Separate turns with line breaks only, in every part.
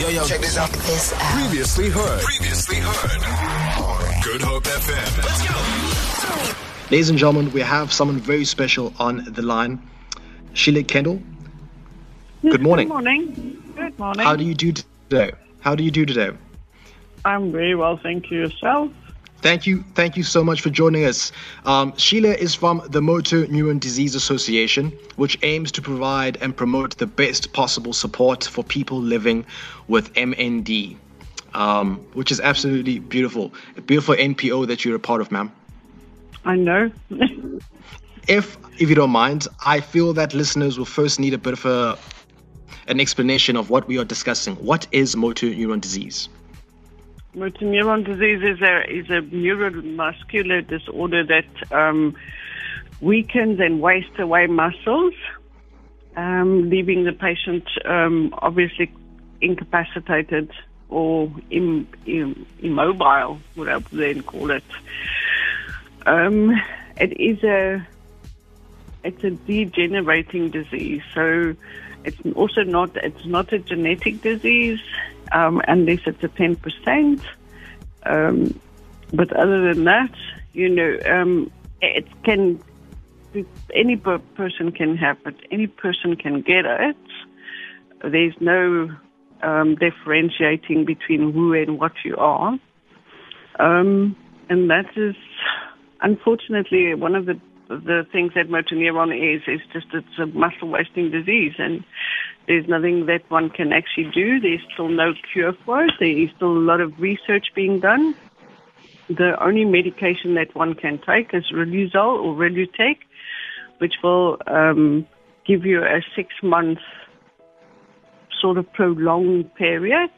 Yo, yo, check this out.
This out.
Previously heard. Previously heard. Good Hope FM. Let's go.
Ladies and gentlemen, we have someone very special on the line. Sheila Kendal. Good morning.
Good morning. Good morning.
How do you do today? How do you do today?
I'm very well, thank you. Yourself?
Thank you. Thank you so much for joining us. Um, Sheila is from the Motor Neuron Disease Association, which aims to provide and promote the best possible support for people living with MND, um, which is absolutely beautiful. A beautiful NPO that you're a part of, ma'am.
I know.
If, if you don't mind, I feel that listeners will first need a bit of a, an explanation of what we are discussing. What is motor neuron disease?
Motor neuron disease is a is a neuromuscular disorder that um, weakens and wastes away muscles, um, leaving the patient um, obviously incapacitated or Im, Im, immobile, would I then call it. Um, it is a it's a degenerating disease, so it's also not it's not a genetic disease um, unless it's a ten percent. Um, but other than that, you know, um, it can any person can have it. Any person can get it. There's no um, differentiating between who and what you are, um, and that is unfortunately one of the the things that motor neuron is is just it's a muscle wasting disease and there's nothing that one can actually do. There's still no cure for it. There is still a lot of research being done. The only medication that one can take is Riluzole or Rilutek, which will um, give you a six month sort of prolonged period.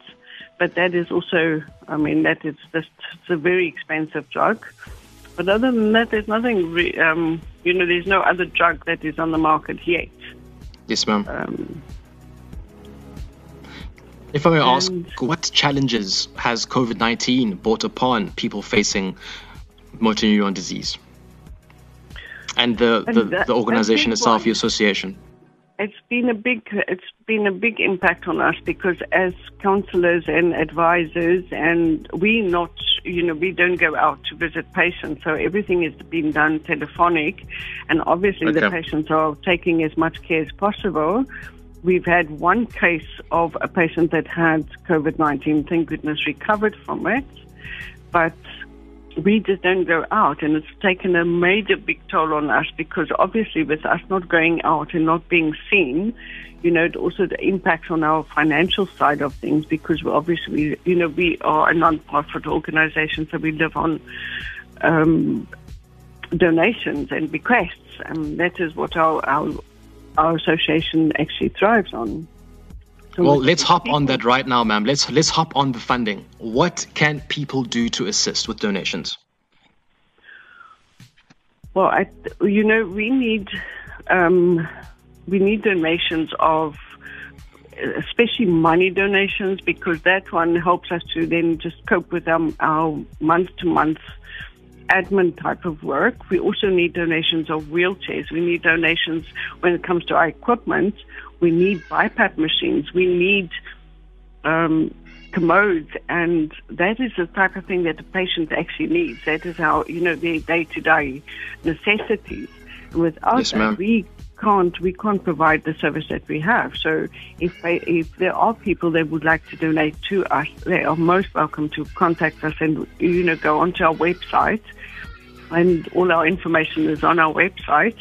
But that is also, I mean, that is just it's a very expensive drug. But other than that, there's nothing, re- um, you know, there's no other drug that is on the market yet.
Yes, ma'am.
Um,
If I may ask, what challenges has COVID 19 brought upon people facing motor neuron disease? And the,
And
the,
that-
the organization itself,
one.
your association.
it's been a big it's been a big impact on us because as counselors and advisors and we not you know we don't go out to visit patients so everything is being done telephonic and obviously the patients are taking as much care as possible we've had one case of a patient that had covid-19 thank goodness recovered from it. But we just don't go out and it's taken a major big toll on us because obviously with us not going out and not being seen, you know, it also impacts on our financial side of things because obviously, you know, we are a non-profit organization, so we live on um, donations and bequests, and that is what our our, our association actually thrives on. So
Well, let's hop on that right now, ma'am. Let's let's hop on the funding. What can people do to assist with donations?
Well, I, you know, we need um, we need donations of, especially money donations, because that one helps us to then just cope with um, our month to month admin type of work. We also need donations of wheelchairs. We need donations when it comes to our equipment. We need BiPAP machines. We need um, commodes, and that is the type of thing that the patient actually needs. That is how you know their day-to-day necessities. Without
Yes,
that, we can't we can't provide the service that we have. So if they, if there are people that would like to donate to us, they are most welcome to contact us and you know go onto our website, and all our information is on our website.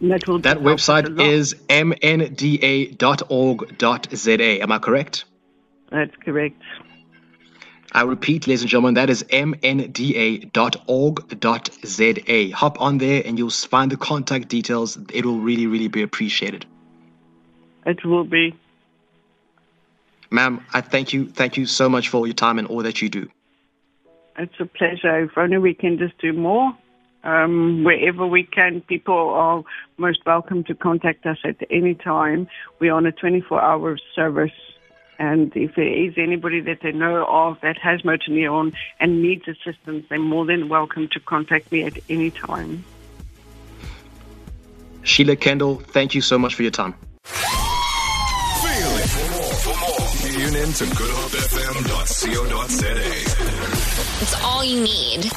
That will
That
help us a
website is mnda.org.za. Am I correct?
that's correct.
I repeat, ladies and gentlemen, that is mnda.org.za. Hop on there and you'll find the contact details. It will really, really be appreciated.
It will be.
Ma'am, I thank you. Thank you so much for your time and all that you do.
It's a pleasure. If only we can just do more. Um, wherever we can, people are most welcome to contact us at any time. We're on a 24 hour service. And if there is anybody that they know of that has motor neuron and needs assistance, they're more than welcome to contact me at any time.
Sheila Kendal, thank you so much for your time.
Feel it. For more, for more, tune in to goodhopefm.co.za.
It's all you need.